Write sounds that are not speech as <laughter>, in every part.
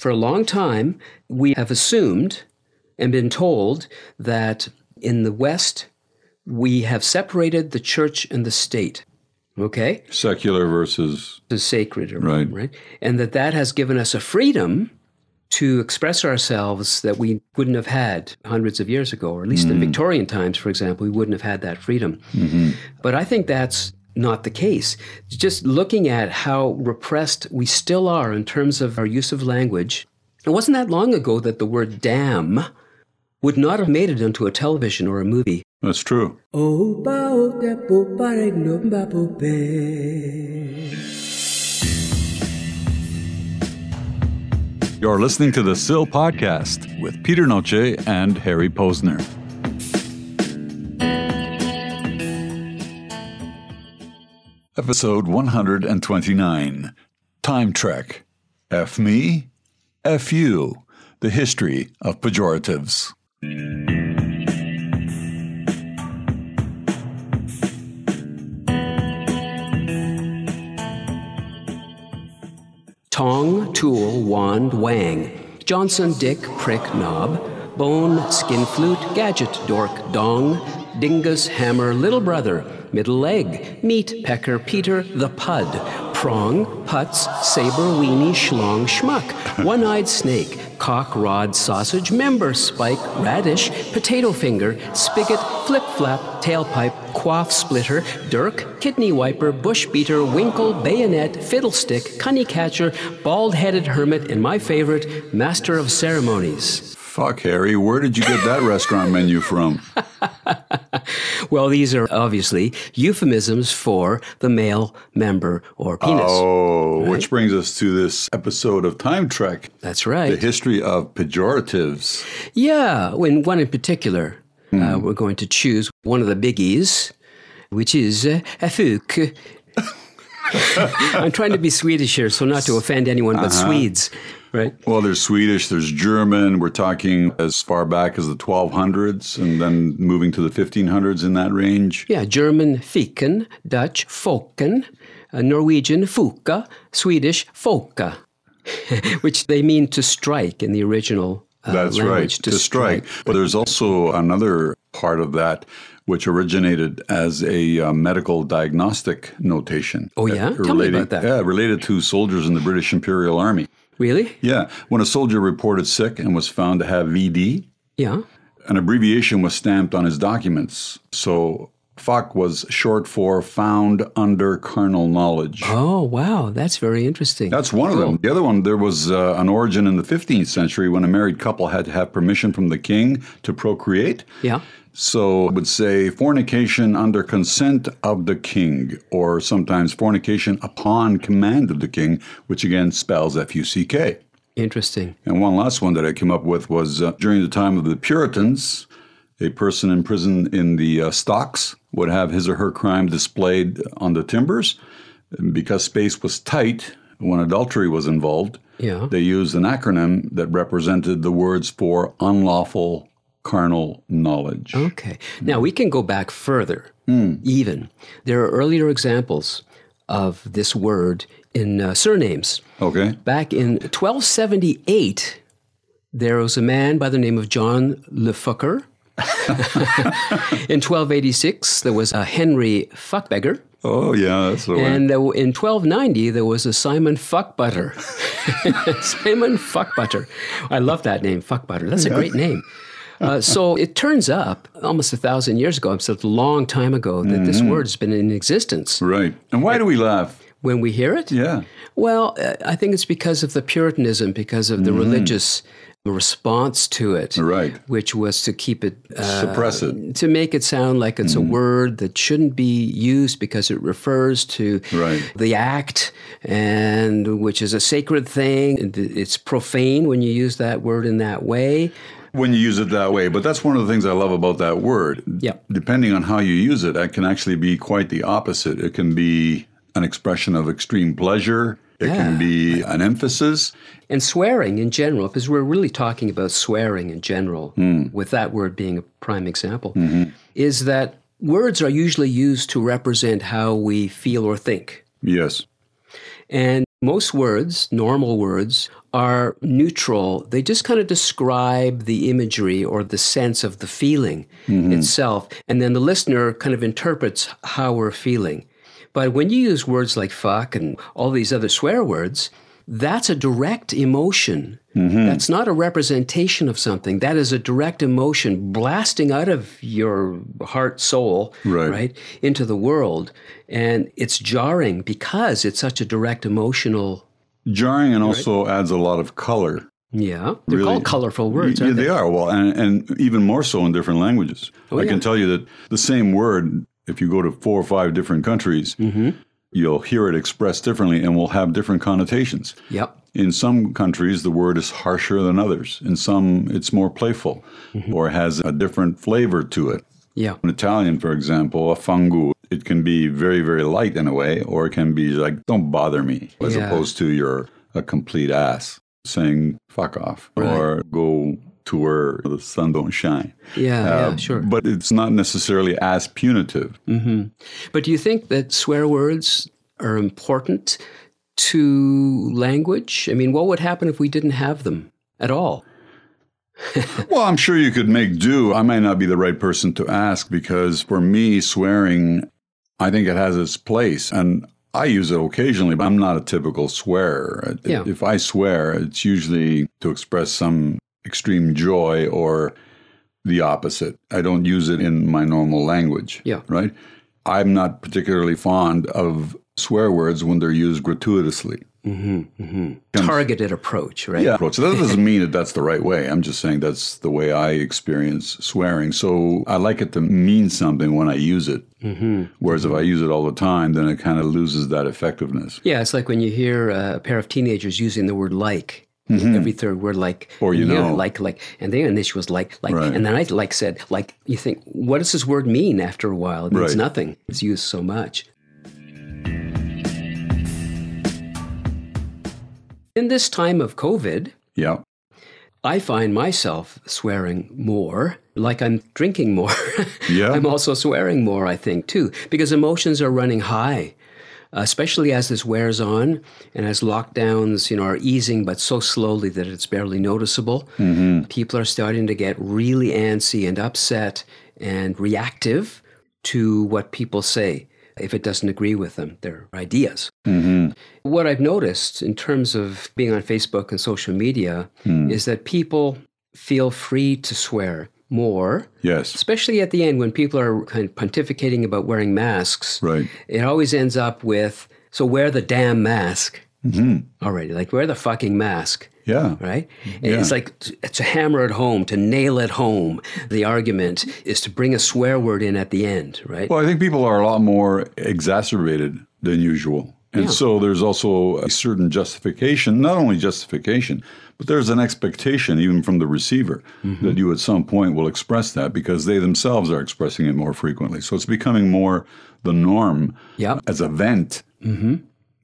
For a long time, we have assumed and been told that in the West, we have separated the church and the state. Okay? Secular versus The sacred, Right. right? And that that has given us a freedom to express ourselves that we wouldn't have had hundreds of years ago, or at least in mm. Victorian times, for example, we wouldn't have had that freedom. Mm-hmm. But I think that's not the case. Just looking at how repressed we still are in terms of our use of language, it wasn't that long ago that the word damn would not have made it into a television or a movie. That's true. You're listening to the Sill Podcast with Peter Noce and Harry Posner. Episode 129 Time Trek. F me, F you. The history of pejoratives. Tong, tool, wand, wang. Johnson, dick, prick, knob. Bone, skin flute, gadget, dork, dong. Dingus, hammer, little brother. Middle leg. Meat, pecker, Peter, the pud. Prong, putz, saber, weenie, schlong, schmuck. <laughs> One eyed snake. Cock, rod, sausage, member, spike, radish, potato finger, spigot, flip flap, tailpipe, quaff splitter, dirk, kidney wiper, bush beater, winkle, bayonet, fiddlestick, cunny catcher, bald headed hermit, and my favorite, master of ceremonies. Fuck, Harry, where did you get that restaurant menu from? <laughs> Well, these are obviously euphemisms for the male member or penis. Oh, which brings us to this episode of Time Trek That's right. the history of pejoratives. Yeah, when one in particular, uh, we're going to choose one of the biggies, which is uh, a fuk. <laughs> <laughs> I'm trying to be Swedish here, so not to offend anyone but Swedes, right? Well, there's Swedish, there's German. We're talking as far back as the 1200s and then moving to the 1500s in that range. Yeah, German ficken, Dutch folken, uh, Norwegian fuka, Swedish folka, <laughs> which they mean to strike in the original uh, That's right, language. to, strike. But there's also another part of that which originated as a uh, medical diagnostic notation. Oh, yeah? Tell me about that. Yeah, related to soldiers in the British Imperial Army. Really? Yeah, when a soldier reported sick and was found to have VD, Yeah. an abbreviation was stamped on his documents. So FOC was short for Found Under Carnal Knowledge. Oh, wow. That's very interesting. That's one of them. The other one, there was uh, an origin in the 15th century when a married couple had to have permission from the king to procreate. Yeah. So it would say fornication under consent of the king, or sometimes fornication upon command of the king, which again spells F U C K. Interesting. And one last one that I came up with was uh, during the time of the Puritans, a person in prison in the uh, stocks would have his or her crime displayed on the timbers. Because space was tight when adultery was involved, Yeah. they used an acronym that represented the words for unlawful carnal knowledge. Okay. Now we can go back further, even. There are earlier examples of this word in uh, surnames. Okay. Back in 1278, there was a man by the name of John Lefucker. <laughs> in 1286, there was a Henry Fuckbeggar. Oh, yeah, that's the way. And uh, in 1290, there was a Simon Fuckbutter. <laughs> <laughs> Simon Fuckbutter. I love that name, Fuckbutter. That's a great name. <laughs> Uh, so it turns up almost a thousand years ago, so it's a long time ago, that this word has been in existence. Right. And why do we laugh? When we hear it, Yeah. well, uh, I think it's because of the Puritanism, because of the religious response to it, Right. which was to keep it, uh, Suppress it. to make it sound like it's a word that shouldn't be used because it refers to Right. the act, and which is a sacred thing. It's profane when you use that word in that way. When you use it that way. But that's one of the things I love about that word. Yeah. Depending on how you use it, it can actually be quite the opposite. It can be an expression of extreme pleasure. It can be an emphasis. And swearing in general, because we're really talking about swearing in general, hmm. with that word being a prime example, mm-hmm. is that words are usually used to represent how we feel or think. Yes. And Most words, normal words, are neutral. They just kind of describe the imagery or the sense of the feeling mm-hmm. itself. And then the listener kind of interprets how we're feeling. But when you use words like fuck and all these other swear words, that's a direct emotion. That's not a representation of something. That is a direct emotion blasting out of your heart, soul, Right. into the world. And it's jarring because it's such a direct emotional. Jarring and also adds a lot of color. Yeah. They're Really. called colorful words, Yeah, aren't they they? are. Well, and, and even more so in different languages. I Oh, yeah. can tell you that the same word, if you go to four or five different countries, Mm-hmm. You'll hear it expressed differently and will have different connotations. Yep. In some countries, the word is harsher than others. In some, it's more playful Mm-hmm. or has a different flavor to it. Yeah. In Italian, for example, a fangu, it can be very, very light in a way, or it can be like, don't bother me, as Yeah. opposed to you're a complete ass saying fuck off Right. or go to where the sun don't shine. Yeah. Uh, yeah. Sure. But it's not necessarily as punitive. But do you think that swear words are important to language? I mean, what would happen if we didn't have them at all? <laughs> Well, I'm sure you could make do. I might not be the right person to ask because for me, swearing, I think it has its place. And I use it occasionally, but I'm not a typical swearer. Yeah. If I swear, it's usually to express some extreme joy or the opposite. I don't use it in my normal language. Yeah. Right? I'm not particularly fond of swear words when they're used gratuitously. Targeted approach, right? Yeah. So that doesn't mean that that's the right way. I'm just saying that's the way I experience swearing. So I like it to mean something when I use it. Mm-hmm. Whereas if I use it all the time, then it kind of loses that effectiveness. Yeah, it's like when you hear uh, a pair of teenagers using the word like. Every third word, like, Mm-hmm. Or you hear know. like, like, and then this was like, like, Right. and then I like said, like, you think, what does this word mean after a while? It means Right. nothing. It's used so much. In this time of COVID, Yeah. I find myself swearing more, like I'm drinking more. <laughs> Yeah. I'm also swearing more, I think, too, because emotions are running high, especially as this wears on and as lockdowns, you know, are easing, but so slowly that it's barely noticeable. Mm-hmm. People are starting to get really antsy and upset and reactive to what people say if it doesn't agree with them, their ideas. Mm-hmm. What I've noticed in terms of being on Facebook and social media hmm. is that people feel free to swear more, Yes. especially at the end when people are kind of pontificating about wearing masks. Right. It always ends up with, so wear the damn mask. Mm-hmm. Already, like wear the fucking mask. Yeah. Right? And It's like to hammer it home, to nail it home. The argument is to bring a swear word in at the end, right? Well, I think people are a lot more exacerbated than usual. And Yeah. so there's also a certain justification, not only justification, but there's an expectation even from the receiver that you at some point will express that because they themselves are expressing it more frequently. So it's becoming more the norm Yep. as a vent. Mm-hmm.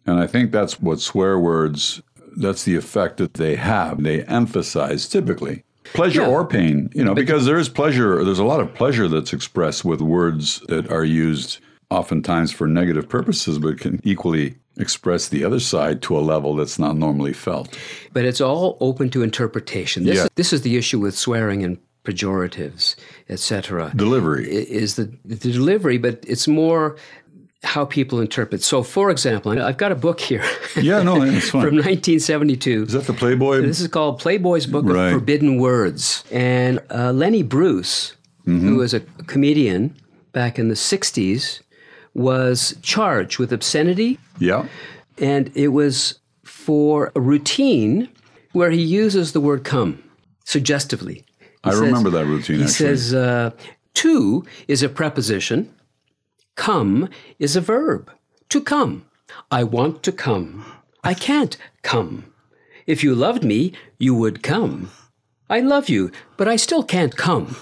And I think that's what swear words, that's the effect that they have. They emphasize typically pleasure Yeah. or pain, you know, because there is pleasure, there's a lot of pleasure that's expressed with words that are used oftentimes for negative purposes, but can equally express the other side to a level that's not normally felt. But it's all open to interpretation. This, Yeah. this is the issue with swearing and pejoratives, etc. Delivery. Is the, the delivery, but it's more how people interpret. So, for example, I've got a book here Yeah, no, it's <laughs> fine. from 1972. Is that the Playboy? This is called Playboy's Book Right. of Forbidden Words. And uh, Lenny Bruce, Mm-hmm. who was a comedian back in the 60s, was charged with obscenity Yeah. and it was for a routine where he uses the word come suggestively. He I says- remember that routine He actually. says, uh, to is a preposition, come is a verb. To come. I want to come. I can't come. If you loved me, you would come. I love you, but I still can't come.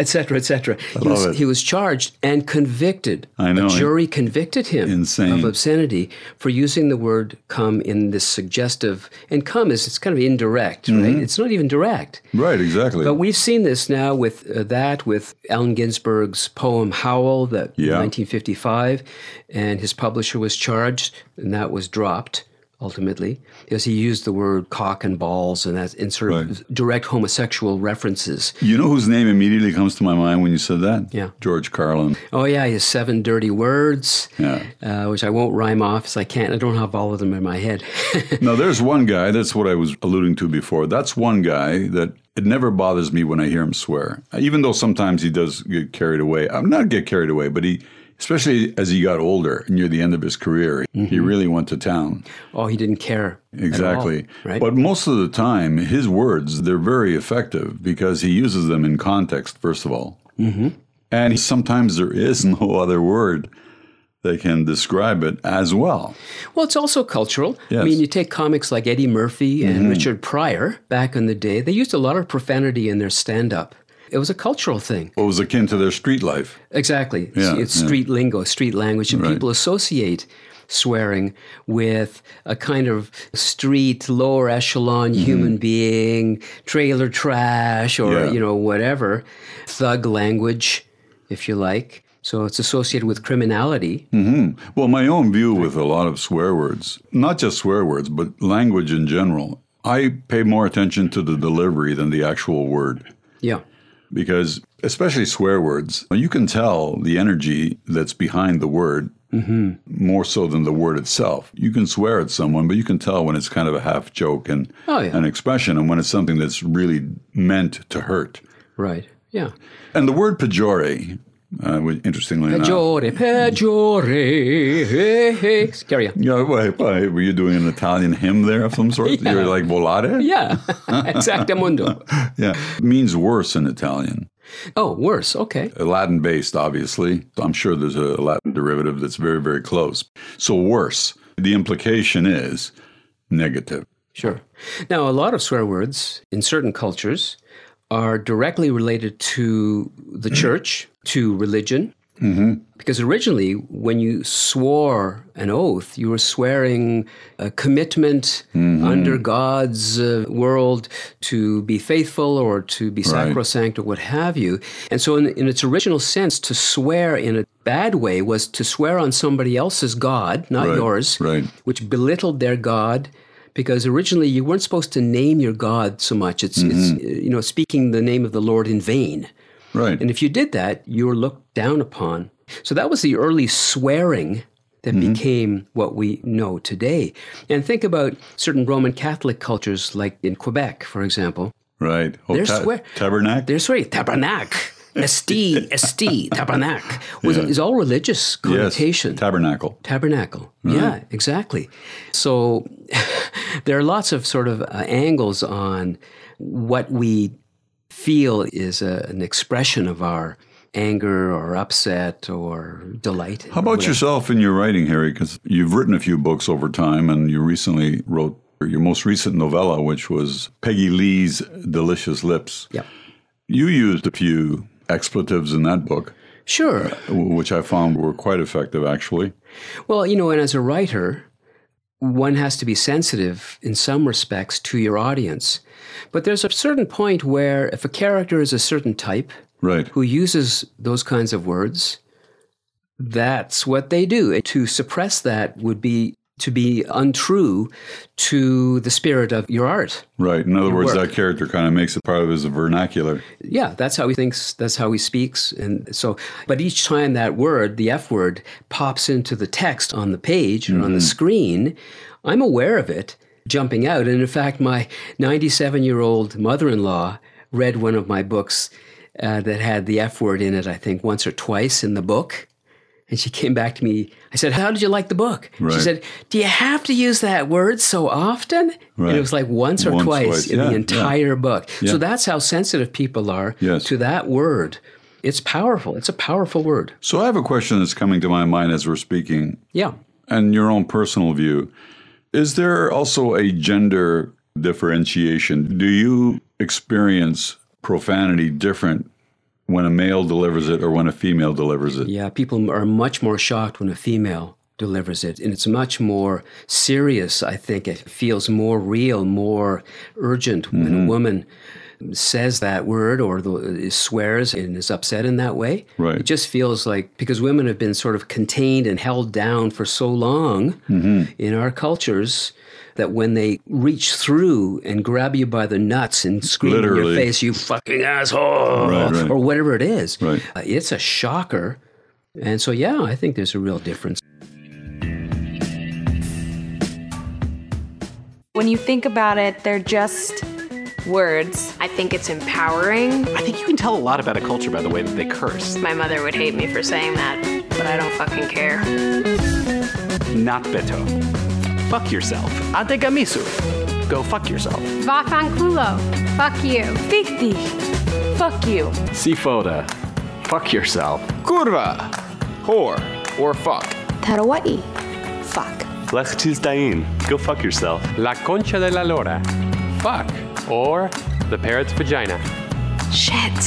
Etc. Etc. He, was- he was charged and convicted. I know. A jury convicted him Insane. of obscenity for using the word come in this suggestive. And come is it's kind of indirect, right? Mm-hmm. It's not even direct. right, exactly. But we've seen this now with uh, that, with Allen Ginsberg's poem Howl, that Yeah. 1955, and his publisher was charged, and that was dropped ultimately, because he used the word cock and balls and that in sort of Right. direct homosexual references. You know whose name immediately comes to my mind when you said that? Yeah. George Carlin. Oh yeah, his seven dirty words, Yeah. uh, which I won't rhyme off, because I can't. I don't have all of them in my head. <laughs> Now, there's one guy, that's what I was alluding to before. That's one guy that it never bothers me when I hear him swear. Even though sometimes he does get carried away. I'm not get carried away, but he, especially as he got older, near the end of his career, he really went to town. oh, he didn't care. at all, Exactly. right. But most of the time, his words, they're very effective because he uses them in context, first of all. Mm-hmm. And sometimes there is <laughs> no other word they can describe it as well. Well, it's also cultural. I mean, you take comics like Eddie Murphy and Richard Pryor back in the day, they used a lot of profanity in their stand up. It was a cultural thing. What was akin to their street life. Exactly. Yeah, it's yeah. street lingo, street language, and Right. people associate swearing with a kind of street, lower echelon human being, trailer trash, or, Mm-hmm. Yeah. you know, whatever, thug language, if you like. So it's associated with criminality. Well, my own view with a lot of swear words, not just swear words, but language in general, I pay more attention to the delivery than the actual word. Yeah. Because, especially swear words, you can tell the energy that's behind the word mm-hmm. more so than the word itself. You can swear at someone, but you can tell when it's kind of a half joke and Oh, yeah. an expression and when it's something that's really meant to hurt. Right. Yeah. And the word pejore, uh, which- interestingly enough. Peggiore, peggiore, hey, hey. Carry on. Yeah, why, why, were you doing an Italian hymn there of some sort? <laughs> Yeah. You're like volare? Yeah, <laughs> exactamundo. <laughs> Yeah. Means worse in Italian. Oh, worse. Okay. Uh, Latin based, obviously. I'm sure there's a Latin derivative that's very, very close. So worse. The implication is negative. Sure. Now, a lot of swear words in certain cultures are directly related to the <clears throat> church, to religion. Mm-hmm. Because originally, when you swore an oath, you were swearing a commitment under God's uh, world to be faithful or to be sacrosanct or what have you. And so, in, in its original sense, to swear in a bad way was to swear on somebody else's God, not Right, yours, right. which belittled their God because originally you weren't supposed to name your God so much. It's, it's uh, you know speaking the name of the Lord in vain, Right. and if you did that, you were looked down upon. So that was the early swearing that became what we know today. And think about certain Roman Catholic cultures, like in Quebec, for example. right. Oh, There's swear- tabernacle? They're swearing tabernacle. <laughs> Esti, esti, tabernacle was Yeah. is all religious yes. connotation. Tabernacle. Tabernacle. Yeah, exactly. So <laughs> there are lots of sort of uh, angles on what we feel is a, an expression of our anger or upset or delight. How about yourself in your writing, Harry? Because you've written a few books over time, and you recently wrote your most recent novella, which was Peggy Lee's Delicious Lips. Yeah. You used a few expletives in that book, Sure. Uh, which I found were quite effective, actually. Well, you know, and as a writer, one has to be sensitive in some respects to your audience. But there's a certain point where if a character is a certain type, Right. who uses those kinds of words, that's what they do. To suppress that would be to be untrue to the spirit of your art. Right. In other words, work. that character kind of makes it part of his vernacular. Yeah, that's how he thinks, that's how he speaks. And so, but each time that word, the F word, pops into the text on the page or on the screen, I'm aware of it jumping out. And in fact, my 97 year old mother in law read one of my books uh, that had the F word in it, I think, once or twice in the book. And she came back to me. I said, How did you like the book? She said, Do you have to use that word so often? And it was like once or Once, twice, twice. in Yeah, the yeah. entire book. Yeah. So that's how sensitive people are Yes. to that word. It's powerful. It's a powerful word. So I have a question that's coming to my mind as we're speaking, Yeah. and your own personal view. Is there also a gender differentiation? Do you experience profanity different when a male delivers it or when a female delivers it? Yeah. People are much more shocked when a female delivers it. And it's much more serious, I think. It feels more real, more urgent when a mm-hmm. woman says that word or the, swears and is upset in that way. Right. It just feels like because women have been sort of contained and held down for so long mm-hmm. in our cultures that when they reach through and grab you by the nuts and scream Literally. in your face, you fucking asshole, Right, right. or whatever it is, Right. uh, it's a shocker. And so, yeah, I think there's a real difference. When you think about it, they're just words. I think it's empowering. I think you can tell a lot about a culture by the way that they curse. My mother would hate me for saying that, but I don't fucking care. Not beto. Fuck yourself. Adegamisu. Go fuck yourself. Vaffanculo. Fuck you. Fichti. Fuck you. Sifoda. Fuck yourself. Kurva. Whore. Or fuck. Tarawai. Fuck. Lech Tizdain. Go fuck yourself. La concha de la lora. Fuck. Or the parrot's vagina. Shit.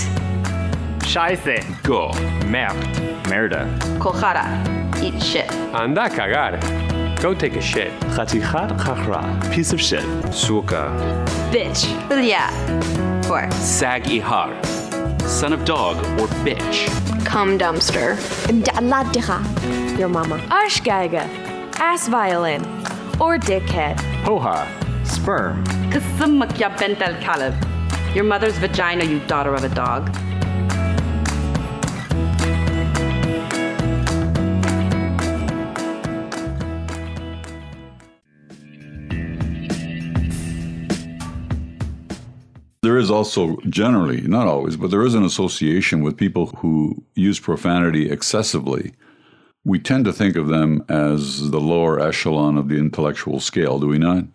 Scheiße. Go. Merde. Merda. Kolchara. Eat shit. Anda cagar. Go take a shit. Chatichar chachra. Piece of shit. Suka. Bitch. Bilya. Whore. Sag ihar. Son of dog or bitch. Cum dumpster. Mda'aladdicha. Your mama. Ashgeiger. Ass violin. Or dickhead. Hoha. Sperm. Kasamakya bentel kalib. Your mother's vagina, you daughter of a dog. There is also generally, not always, but there is an association with people who use profanity excessively. We tend to think of them as the lower echelon of the intellectual scale, do we not?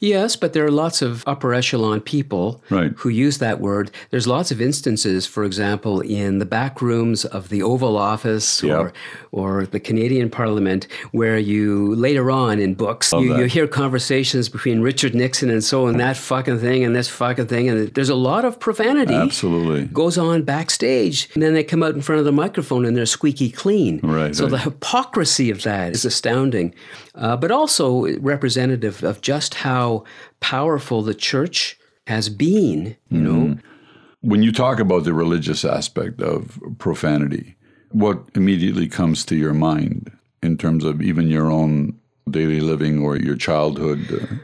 Yes, but there are lots of upper echelon people Right. who use that word. There's lots of instances, for example, in the back rooms of the Oval Office Yeah. or, or the Canadian Parliament, where you later on in books, you, you hear conversations between Richard Nixon and so and that fucking thing and this fucking thing. And there's a lot of profanity Absolutely. goes on backstage. And then they come out in front of the microphone and they're squeaky clean. Right, So right. the hypocrisy of that is astounding, uh, but also representative of just how powerful the church has been, you know. When you talk about the religious aspect of profanity, what immediately comes to your mind in terms of even your own daily living or your childhood? Uh,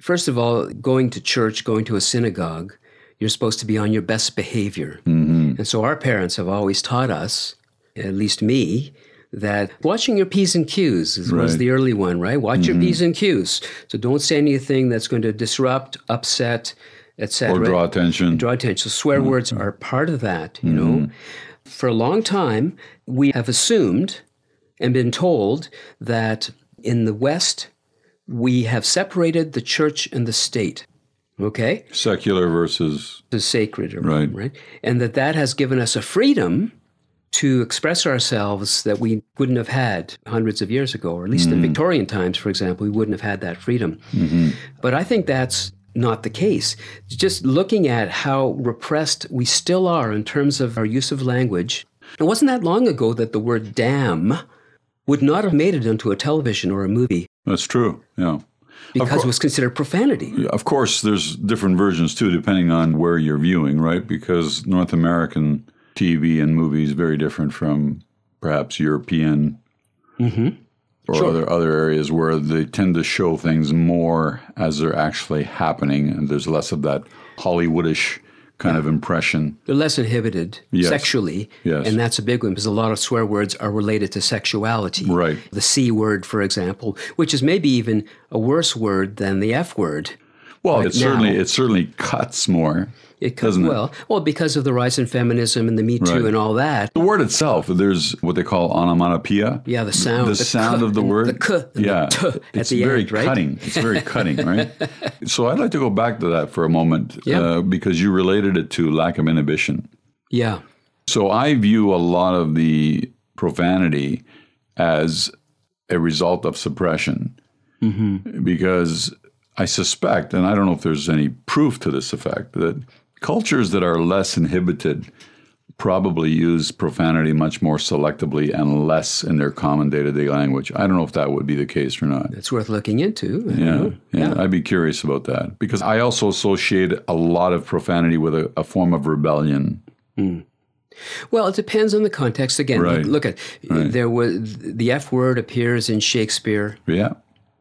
First of all, going to church, going to a synagogue, you're supposed to be on your best behavior. And so our parents have always taught us, at least me, that watching your P's and Q's is, was Right. Mm-hmm. the early one, right? Watch your P's and Q's. So don't say anything that's going to disrupt, upset, etc. or draw attention. draw attention. So swear words are part of that, you know. For a long time, we have assumed and been told that in the West, we have separated the church and the state. Okay? Secular versus The sacred, Right. right? And that that has given us a freedom to express ourselves that we wouldn't have had hundreds of years ago, or at least in mm. Victorian times, for example, we wouldn't have had that freedom. Mm-hmm. But I think that's not the case. Just looking at how repressed we still are in terms of our use of language, it wasn't that long ago that the word damn would not have made it into a television or a movie That's true. Yeah. because it was considered profanity. Of course, there's different versions too, depending on where you're viewing, right? Because North American TV and movies very different from perhaps European mm-hmm. or other other areas where they tend to show things more as they're actually happening, and there's less of that Hollywoodish kind of impression. They're less inhibited Yes. sexually. Yes. And that's a big one because a lot of swear words are related to sexuality. Right. The C word, for example, which is maybe even a worse word than the F word. Well, Like it certainly now. it certainly cuts more. It could, Doesn't it? well, well, because of the rise in feminism and the Me Too Right. and all that. The word itself, there's what they call onomatopoeia. Yeah, the sound, The, the sound k of the word. the k the yeah. t at it's the very end, right? cutting. It's very <laughs> cutting, right? So I'd like to go back to that for a moment Yeah. uh, because you related it to lack of inhibition. Yeah. So I view a lot of the profanity as a result of suppression because I suspect, and I don't know if there's any proof to this effect, that cultures that are less inhibited probably use profanity much more selectively and less in their common day to day language. I don't know if that would be the case or not. It's worth looking into. Yeah, yeah, I'd be curious about that because I also associate a lot of profanity with a, a form of rebellion. Hmm. Well, it depends on the context. Again, Right. look, look at there was the F word appears in Shakespeare Yeah,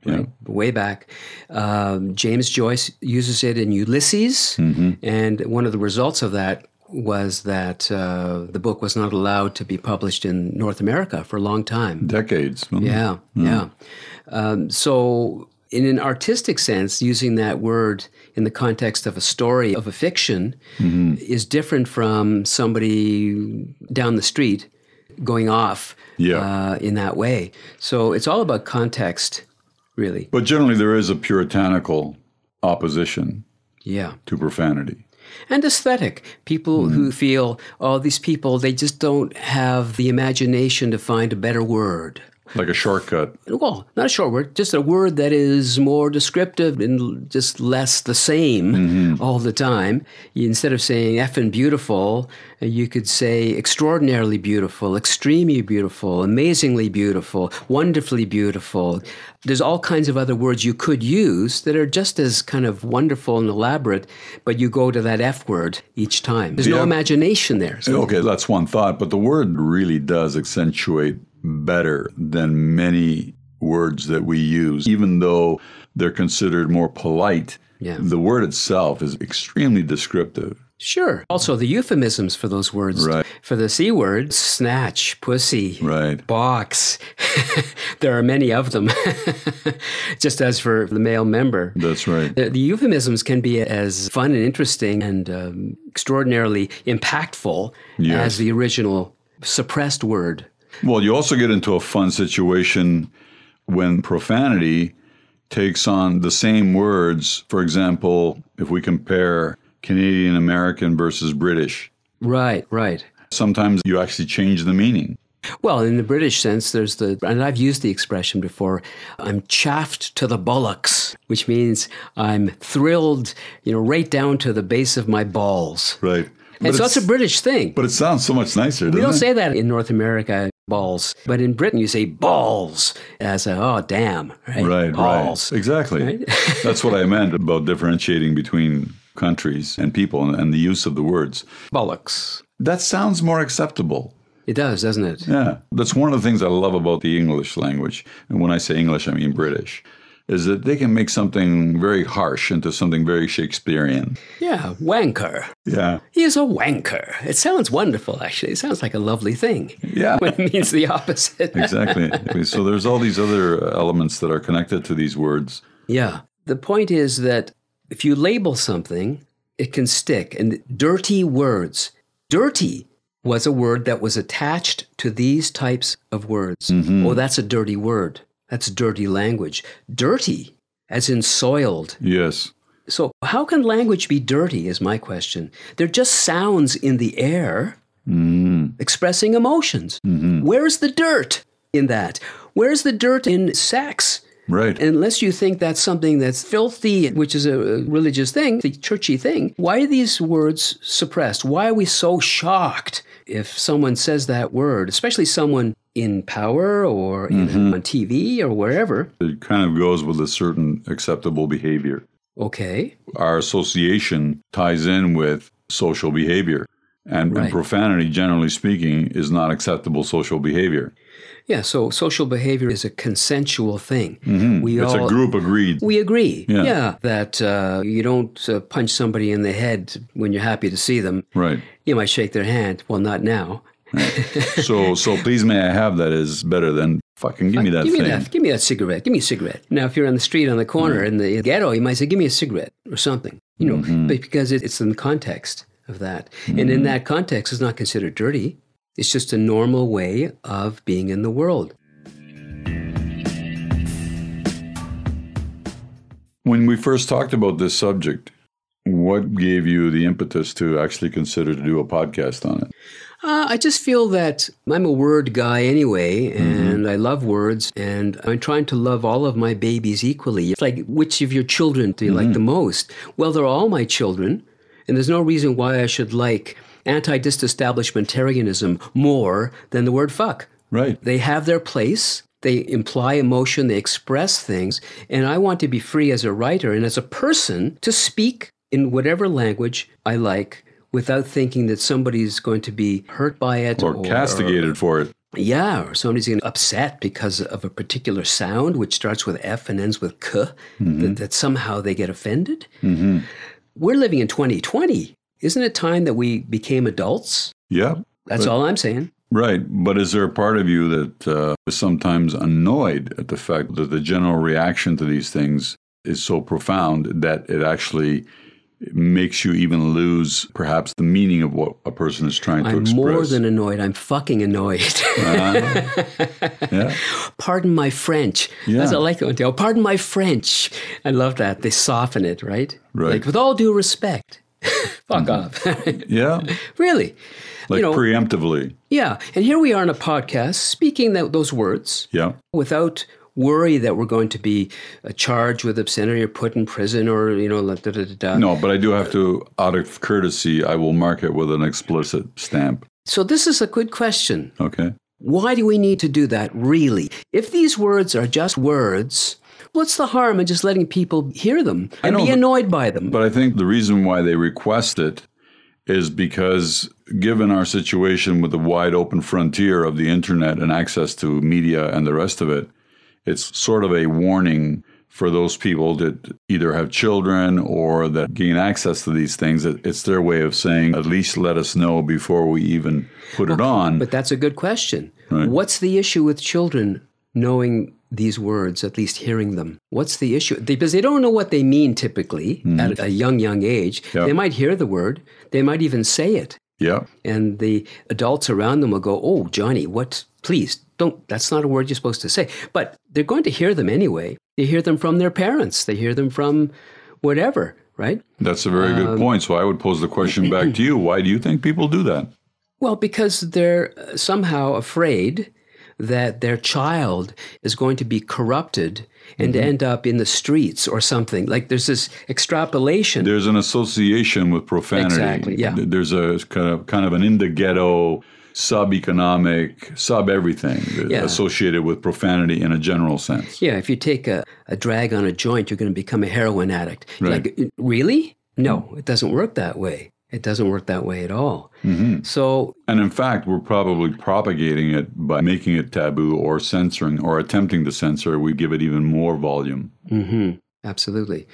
yeah, way back. Um, James Joyce uses it in Ulysses, and one of the results of that was that uh, the book was not allowed to be published in North America for a long time. decades. Yeah, yeah. Um, so, in an artistic sense, using that word in the context of a story of a fiction is different from somebody down the street going off Yeah. uh, in that way. So, it's all about context, really. But generally, there is a puritanical opposition Yeah. to profanity. And aesthetic. People mm-hmm. who feel, oh, these people, they just don't have the imagination to find a better word. Like a shortcut. Well, not a short word, just a word that is more descriptive and just less the same mm-hmm. all the time. Instead of saying effing beautiful, you could say extraordinarily beautiful, extremely beautiful, amazingly beautiful, wonderfully beautiful. There's all kinds of other words you could use that are just as kind of wonderful and elaborate, but you go to that F word each time. There's no imagination there. So- Okay, that's one thought, but the word really does accentuate better than many words that we use, even though they're considered more polite. Yeah. The word itself is extremely descriptive. Sure. Also, the euphemisms for those words. Right. For the C word, snatch, pussy, Right. box. <laughs> there are many of them, <laughs> just as for the male member. That's right. The, the euphemisms can be as fun and interesting and um, extraordinarily impactful Yes. as the original suppressed word. Well, you also get into a fun situation when profanity takes on the same words. For example, if we compare Canadian American versus British, Right, right. sometimes you actually change the meaning. Well, in the British sense, there's the, and I've used the expression before, I'm chaffed to the bullocks, which means I'm thrilled, you know, right down to the base of my balls. Right. And so it's a British thing. But it sounds so much nicer. we don't it? say that in North America, balls. But in Britain, you say balls as a, oh, damn, right? Right, balls. right. Exactly. <laughs> That's what I meant about differentiating between countries and people and, and the use of the words. Bullocks. That sounds more acceptable. It does, doesn't it? Yeah. That's one of the things I love about the English language. And when I say English, I mean British. Is that they can make something very harsh into something very Shakespearean. Yeah, wanker. Yeah. He is a wanker. It sounds wonderful, actually. It sounds like a lovely thing. Yeah. When it means the opposite. Exactly. <laughs> so there's all these other uh, elements that are connected to these words. Yeah. The point is that if you label something, it can stick. And dirty words, dirty was a word that was attached to these types of words. Mm-hmm. Oh, that's a dirty word. That's dirty language. Dirty, as in soiled. Yes. So, how can language be dirty, is my question. They're just sounds in the air mm. expressing emotions. Mm-hmm. Where's the dirt in that? Where's the dirt in sex? Right. Unless you think that's something that's filthy, which is a a religious thing, the churchy thing, why are these words suppressed? Why are we so shocked if someone says that word, especially someone in power or in, on TV or wherever? it kind of goes with a certain acceptable behavior. Okay. Our association ties in with social behavior. And, and profanity, generally speaking, is not acceptable social behavior. Yeah, so social behavior is a consensual thing. We It's all, a group agreed. We agree. Yeah. that uh, you don't uh, punch somebody in the head when you're happy to see them. Right. You might shake their hand. Well, not now. <laughs> So, so please may I have that is better than fucking give me uh, that give thing. me that. Give me that cigarette. Give me a cigarette. Now, if you're on the street on the corner mm. in the ghetto, you might say, "Give me a cigarette" or something. You know, Mm-hmm. but because it, it's in the context of that, and in mm-hmm. that context, it's not considered dirty. It's just a normal way of being in the world. When we first talked about this subject, what gave you the impetus to actually consider to do a podcast on it? Uh, I just feel that I'm a word guy anyway, and I love words, and I'm trying to love all of my babies equally. It's like, which of your children do you like the most? Well, they're all my children, And there's no reason why I should like anti disestablishmentarianism more than the word fuck. Right. They have their place. They imply emotion, they express things. And I want to be free as a writer and as a person to speak in whatever language I like without thinking that somebody's going to be hurt by it Or castigated for it. yeah, or somebody's going to upset because of a particular sound, which starts with F and ends with K, that, that somehow they get offended. We're living in 2020. Isn't it time that we became adults? Yeah. That's all I'm saying. Right. But is there a part of you that uh, is sometimes annoyed at the fact that the general reaction to these things is so profound that it actually makes you even lose perhaps the meaning of what a person is trying to express. I'm more than annoyed. I'm fucking annoyed. Uh-huh. <laughs> yeah. pardon my French. Yeah. That's what I like that one too. Oh, pardon my French. I love that. They soften it, right? Right. Like, with all due respect, <laughs> fuck mm-hmm. off. <laughs> Yeah. really. Like you know, preemptively. yeah. And here we are on a podcast speaking that, those words Yeah. without worry that we're going to be uh, charged with obscenity or put in prison or, you know, da, da, da, da. No, but I do have to, out of courtesy, I will mark it with an explicit stamp. So this is a good question. Okay. Why do we need to do that, really? If these words are just words, what's the harm in just letting people hear them and know, be annoyed by them? But I think the reason why they request it is because, given our situation with the wide open frontier of the internet and access to media and the rest of it, it's sort of a warning for those people that either have children or that gain access to these things. It's their way of saying, at least let us know before we even put it on. But that's a good question. What's the issue with children knowing these words, at least hearing them? What's the issue? Because they don't know what they mean typically at a young, young age. Mm-hmm. They might hear the word, they might even say it. yeah. And the adults around them will go, Oh, Johnny, what? Please don't, that's not a word you're supposed to say. But they're going to hear them anyway. They hear them from their parents, they hear them from whatever, right? That's a very good point. So I would pose the question back to you. Why do you think people do that? Well, because they're uh, somehow afraid that their child is going to be corrupted and Mm-hmm. end up in the streets or something. Like there's this extrapolation. There's an association with profanity. Exactly, yeah. There's a kind of kind of an in the ghetto, sub economic, sub everything Yeah. associated with profanity in a general sense. yeah, if you take a, a drag on a joint, you're going to become a heroin addict. Right. Like, really? No, it doesn't work that way. It doesn't work that way at all. Mm-hmm. So, And in fact, we're probably propagating it by making it taboo or censoring or attempting to censor. We give it even more volume. absolutely.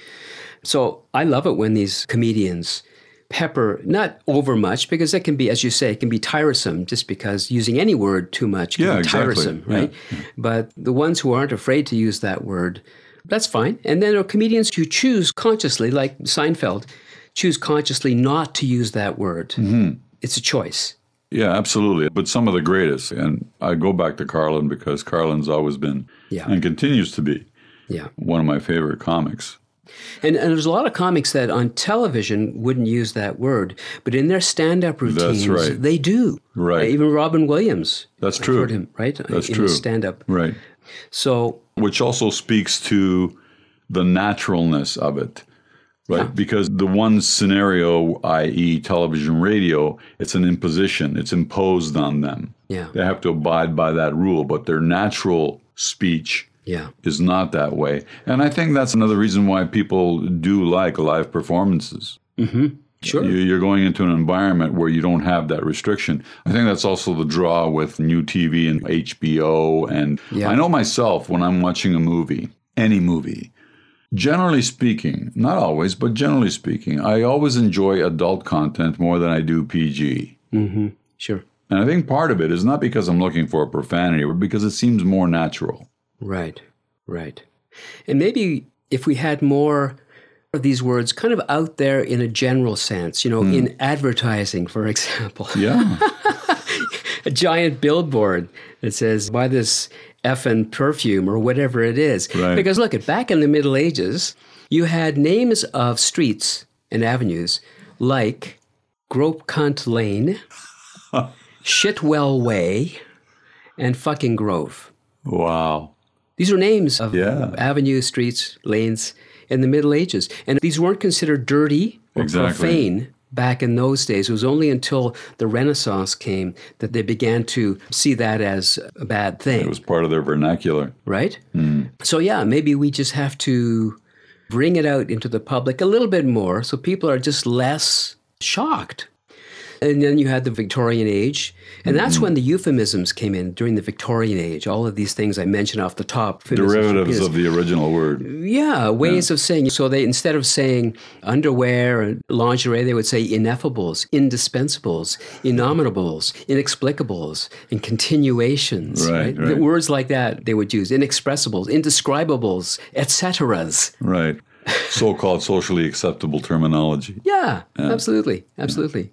So, I love it when these comedians pepper, not over much, because that can be, as you say, it can be tiresome just because using any word too much can Yeah, be exactly. tiresome, Yeah. right? But the ones who aren't afraid to use that word, that's fine. And then there are comedians who choose consciously, like Seinfeld, choose consciously not to use that word. Mm-hmm. It's a choice. Yeah, absolutely. But some of the greatest. And I go back to Carlin because Carlin's always been Yeah. and continues to be Yeah. one of my favorite comics. And, and there's a lot of comics that on television wouldn't use that word, but in their stand-up routines, right. they do. Right. Even Robin Williams. That's true. heard him, right? That's in true. Stand-up. Right. So which also speaks to the naturalness of it, right? Because the one scenario, i.e., television, radio, it's an imposition, it's imposed on them. Yeah. They have to abide by that rule, but their natural speech yeah, is not that way. And I think that's another reason why people do like live performances. Mm-hmm. sure. You- You're going into an environment where you don't have that restriction. I think that's also the draw with new TV and HBO. And Yeah. I know myself when I'm watching a movie, any movie, generally speaking, not always, but generally speaking, I always enjoy adult content more than I do PG. Mm-hmm. Sure. And I think part of it is not because I'm looking for a profanity, but because it seems more natural. Right. Right. And maybe if we had more of these words kind of out there in a general sense, you know, hmm. in advertising, for example. Yeah. <laughs> a giant billboard that says buy this effing perfume or whatever it is. Right. Because look, at back in the Middle Ages, you had names of streets and avenues like Grope Cunt Lane, <laughs> Shitwell Way, and fucking Grove. wow. These are names of Yeah. avenues, streets, lanes in the Middle Ages. And these weren't considered dirty or Exactly. profane back in those days. It was only until the Renaissance came that they began to see that as a bad thing. It was part of their vernacular. right? Hmm. So, yeah, maybe we just have to bring it out into the public a little bit more so people are just less shocked. And then you had the Victorian age, and that's mm-hmm. when the euphemisms came in during the Victorian age. All of these things I mentioned off the top. Derivatives of the original word. Yeah, ways of saying. So they instead of saying underwear and lingerie, they would say ineffables, indispensables, innomitables, inexplicables, and continuations. Right, The right. Words like that they would use inexpressibles, indescribables, etc. Right. So called socially acceptable terminology. Yeah, absolutely, absolutely.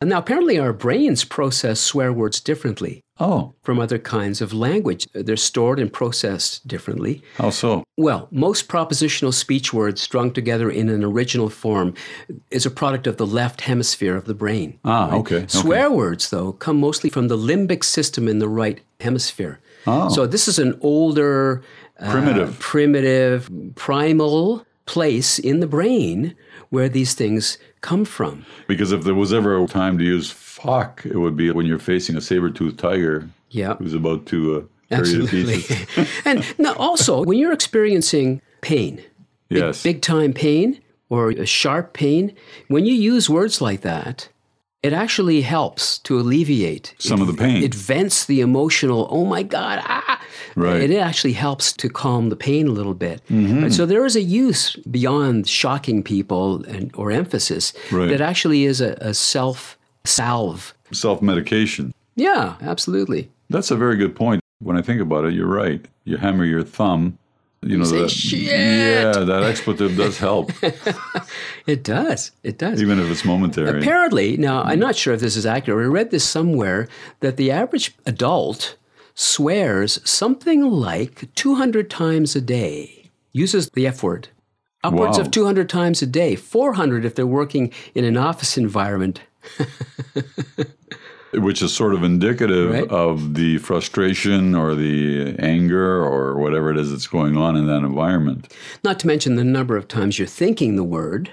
And now apparently our brains process swear words differently Oh, from other kinds of language. They're stored and processed differently. how so? Well, most propositional speech words strung together in an original form is a product of the left hemisphere of the brain. Ah, okay. okay. Swear words, though, come mostly from the limbic system in the right hemisphere. Oh. So this is an older, uh, Primitive. primitive, primal place in the brain where these things come from. Because if there was ever a time to use fuck, it would be when you're facing a saber-toothed tiger Yeah. who's about to uh, tear you to Absolutely. pieces. <laughs> <laughs> and now also, when you're experiencing pain, big, Yes. big time pain or a sharp pain, when you use words like that, it actually helps to alleviate Some of the pain. It vents the emotional, oh my God, ah. Right. And it actually helps to calm the pain a little bit. Mm-hmm. Right? So there is a use beyond shocking people and, or emphasis Right. that actually is a, a self salve. Self-medication. Yeah, absolutely. That's a very good point. When I think about it, you're right. You hammer your thumb. You know say, that. "Shit." Yeah, that expletive does help, <laughs> It does. It does. even if it's momentary. Apparently, now I'm not sure if this is accurate. I read this somewhere that the average adult swears something like 200 times a day, uses the F word, upwards Wow. of 200 times a day, 400 if they're working in an office environment. <laughs> which is sort of indicative Right. of the frustration or the anger or whatever it is that's going on in that environment. Not to mention the number of times you're thinking the word.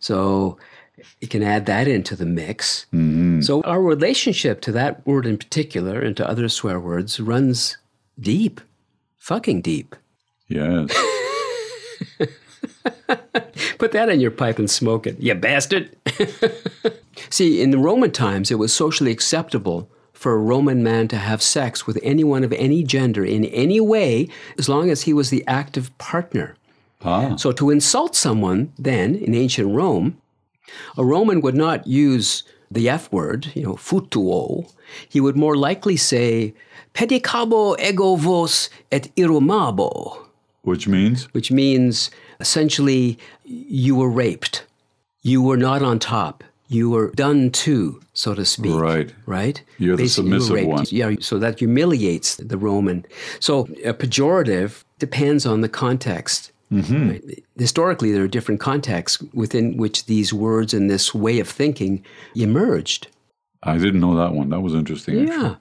So you can add that into the mix. So our relationship to that word in particular and to other swear words runs deep, fucking deep. Yes. <laughs> Put that in your pipe and smoke it, you bastard. <laughs> See, in the Roman times, it was socially acceptable for a Roman man to have sex with anyone of any gender in any way as long as he was the active partner. ah, So to insult someone then in ancient Rome, a Roman would not use the F word, you know, futuo. He would more likely say, pedicabo ego vos et irrumabo which means which means essentially you were raped. You were not on top. You were done to, so to speak. Right. Right? You're the Basically, you were submissive raped. one. Yeah, so that humiliates the Roman. So a pejorative depends on the context. Mm-hmm. Right? Historically, there are different contexts within which these words and this way of thinking emerged. I didn't know that one. That was interesting. actually. Yeah.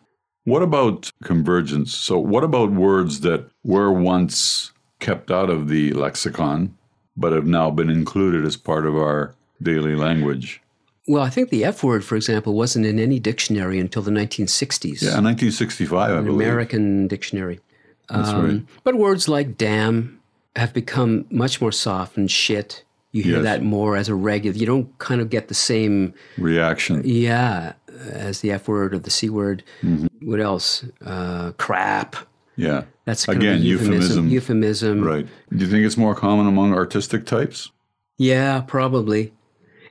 What about convergence? So, what about words that were once kept out of the lexicon but have now been included as part of our daily language? Well, I think the F word, for example, wasn't in any dictionary until the 1960s. Yeah, 1965, I believe. American dictionary. That's Um, right. But words like damn have become much more soft and shit. You hear Yes. that more as a regular. You don't kind of get the same, Reaction. yeah, as the F word or the C word. Mm-hmm. What else? Uh, crap. Yeah. That's kind Again, of a euphemism. euphemism. Euphemism. Right. Do you think it's more common among artistic types? Yeah, probably.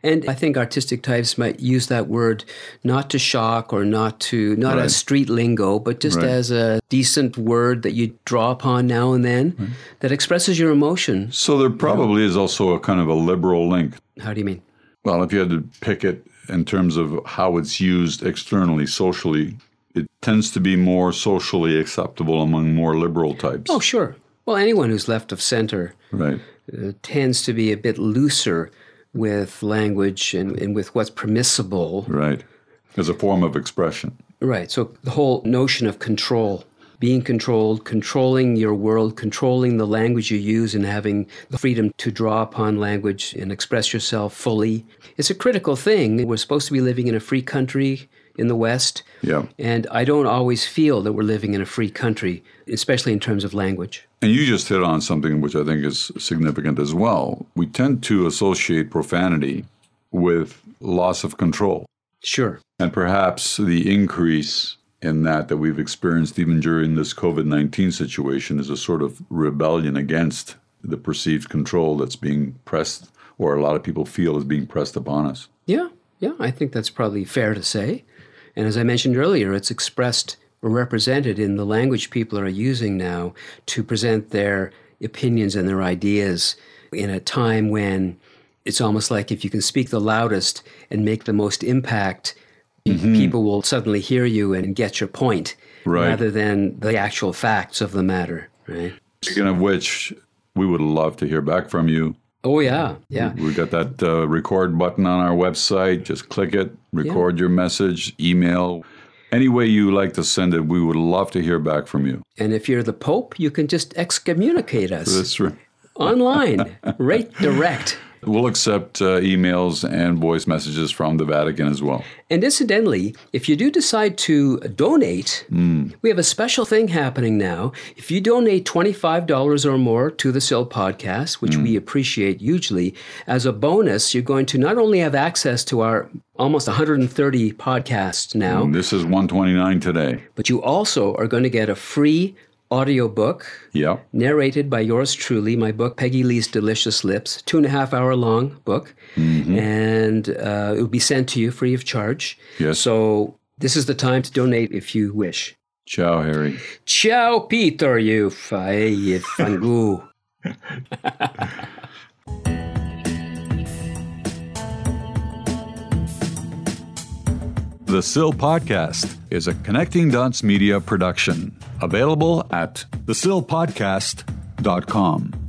And I think artistic types might use that word not to shock or not to, not Right. as street lingo, but just Right. as a decent word that you draw upon now and then that expresses your emotion. So there probably is also a kind of a liberal link. How do you mean? Well, if you had to pick it in terms of how it's used externally, socially, it tends to be more socially acceptable among more liberal types. Oh, sure. Well, anyone who's left of center Right. uh, tends to be a bit looser with language and, and with what's permissible. Right. As a form of expression. Right. So the whole notion of control being controlled, controlling your world, controlling the language you use, and having the freedom to draw upon language and express yourself fully. It's a critical thing. We're supposed to be living in a free country in the West. Yeah. And I don't always feel that we're living in a free country, especially in terms of language. And you just hit on something which I think is significant as well. We tend to associate profanity with loss of control. Sure. And perhaps the increase in that that we've experienced even during this COVID 19 situation is a sort of rebellion against the perceived control that's being pressed, or a lot of people feel is being pressed upon us. Yeah, yeah, I think that's probably fair to say. And as I mentioned earlier, it's expressed or represented in the language people are using now to present their opinions and their ideas in a time when it's almost like if you can speak the loudest and make the most impact, mm-hmm. people will suddenly hear you and get your point right. rather than the actual facts of the matter, right? Speaking of which, we would love to hear back from you. Oh yeah, yeah. We've got that uh, record button on our website. Just click it, record yeah. your message, email. Any way you like to send it, we would love to hear back from you. And if you're the Pope, you can just excommunicate us. That's right. Online, <laughs> right direct. We'll accept uh, emails and voice messages from the Vatican as well. And incidentally, if you do decide to donate, mm. we have a special thing happening now. If you donate $25 or more to the SIL podcast, which mm. we appreciate hugely, as a bonus, you're going to not only have access to our almost 130 podcasts now. Mm, this is 129 today. But you also are going to get a free audiobook yeah. narrated by yours truly, my book, Peggy Lee's Delicious Lips, two and a half hour long book. Mm-hmm. And uh, it will be sent to you free of charge. Yes. So this is the time to donate if you wish. Ciao, Harry. Ciao, Peter, you fae <laughs> fangu. The SIL Podcast is a Connecting Dots Media production. Available at thesilpodcast.com.